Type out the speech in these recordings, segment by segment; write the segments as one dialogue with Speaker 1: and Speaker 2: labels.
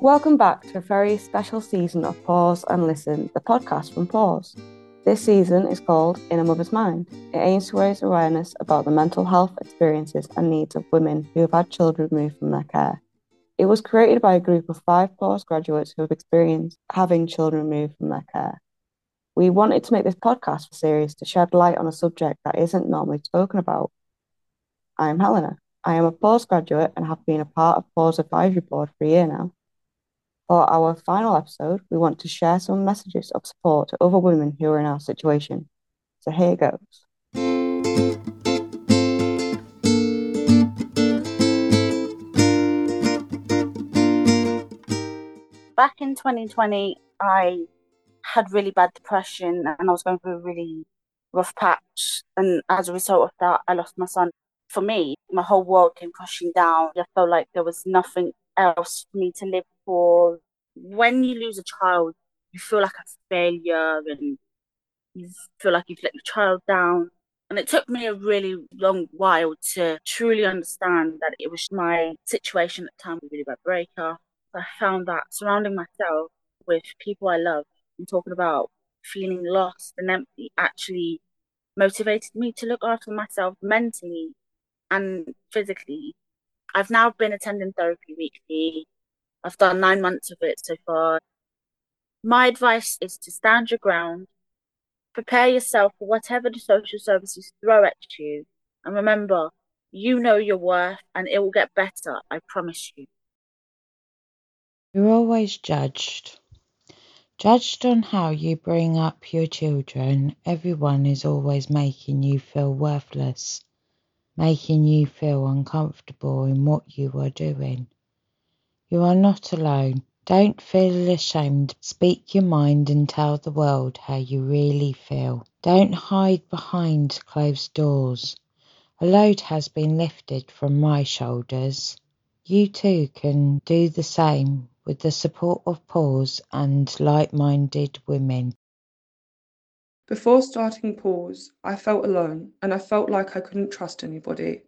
Speaker 1: Welcome back to a very special season of Pause and Listen, the podcast from Pause. This season is called In a Mother's Mind. It aims to raise awareness about the mental health experiences and needs of women who have had children removed from their care. It was created by a group of five Pause graduates who have experienced having children removed from their care. We wanted to make this podcast series to shed light on a subject that isn't normally spoken about. I'm Helena. I am a Pause graduate and have been a part of Pause Advisory Board for a year now. For our final episode, we want to share some messages of support to other women who are in our situation. So here goes.
Speaker 2: Back in 2020, I had really bad depression and I was going through a really rough patch. And as a result of that, I lost my son. For me, my whole world came crashing down. I felt like there was nothing else for me to live for. When you lose a child, you feel like a failure and you feel like you've let your child down. And it took me a really long while to truly understand that it was my situation at the time, a really bad breakup. I found that surrounding myself with people I love and talking about feeling lost and empty actually motivated me to look after myself mentally and physically I've now been attending therapy weekly. I've done nine months of it so far. My advice is to stand your ground, prepare yourself for whatever the social services throw at you, and remember, you know your worth and it will get better, I promise you.
Speaker 3: You're always judged. Judged on how you bring up your children, everyone is always making you feel worthless making you feel uncomfortable in what you are doing. You are not alone. Don't feel ashamed. Speak your mind and tell the world how you really feel. Don't hide behind closed doors. A load has been lifted from my shoulders. You too can do the same with the support of Pause and like minded women.
Speaker 4: Before starting Pause, I felt alone and I felt like I couldn't trust anybody.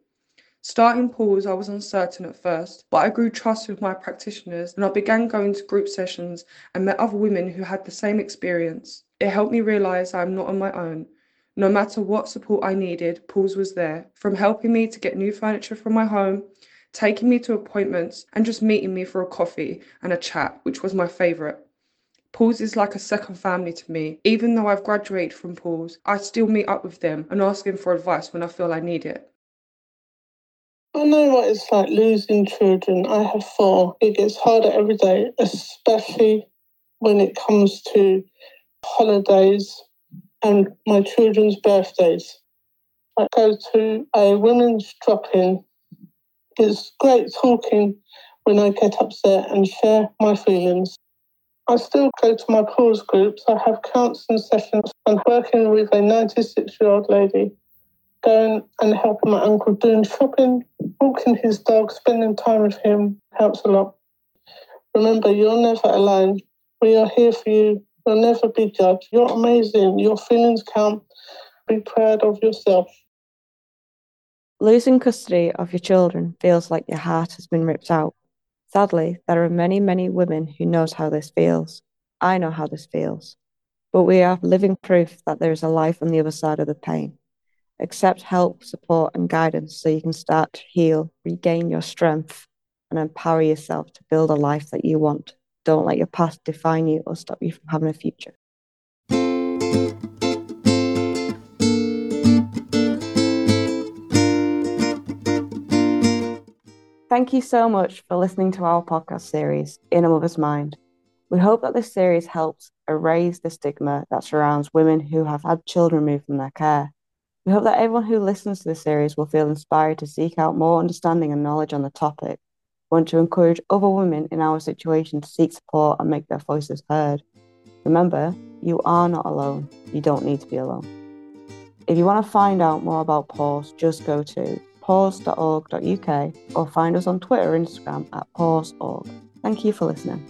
Speaker 4: Starting Pause, I was uncertain at first, but I grew trust with my practitioners and I began going to group sessions and met other women who had the same experience. It helped me realise I am not on my own. No matter what support I needed, Pause was there, from helping me to get new furniture from my home, taking me to appointments, and just meeting me for a coffee and a chat, which was my favourite. Pause is like a second family to me. Even though I've graduated from Pause, I still meet up with them and ask them for advice when I feel I need it.
Speaker 5: I know what it's like losing children. I have four. It gets harder every day, especially when it comes to holidays and my children's birthdays. I go to a women's drop in. It's great talking when I get upset and share my feelings. I still go to my pause groups. I have counselling sessions and working with a 96 year old lady, going and helping my uncle doing shopping, walking his dog, spending time with him helps a lot. Remember, you're never alone. We are here for you. You'll never be judged. You're amazing. Your feelings count. Be proud of yourself.
Speaker 1: Losing custody of your children feels like your heart has been ripped out. Sadly, there are many, many women who knows how this feels. I know how this feels. But we are living proof that there is a life on the other side of the pain. Accept help, support, and guidance so you can start to heal, regain your strength, and empower yourself to build a life that you want. Don't let your past define you or stop you from having a future. Thank you so much for listening to our podcast series, In a Mother's Mind. We hope that this series helps erase the stigma that surrounds women who have had children removed from their care. We hope that everyone who listens to this series will feel inspired to seek out more understanding and knowledge on the topic. We want to encourage other women in our situation to seek support and make their voices heard. Remember, you are not alone. You don't need to be alone. If you want to find out more about Pause, just go to pause.org.uk or find us on Twitter or Instagram at pauseorg. Thank you for listening.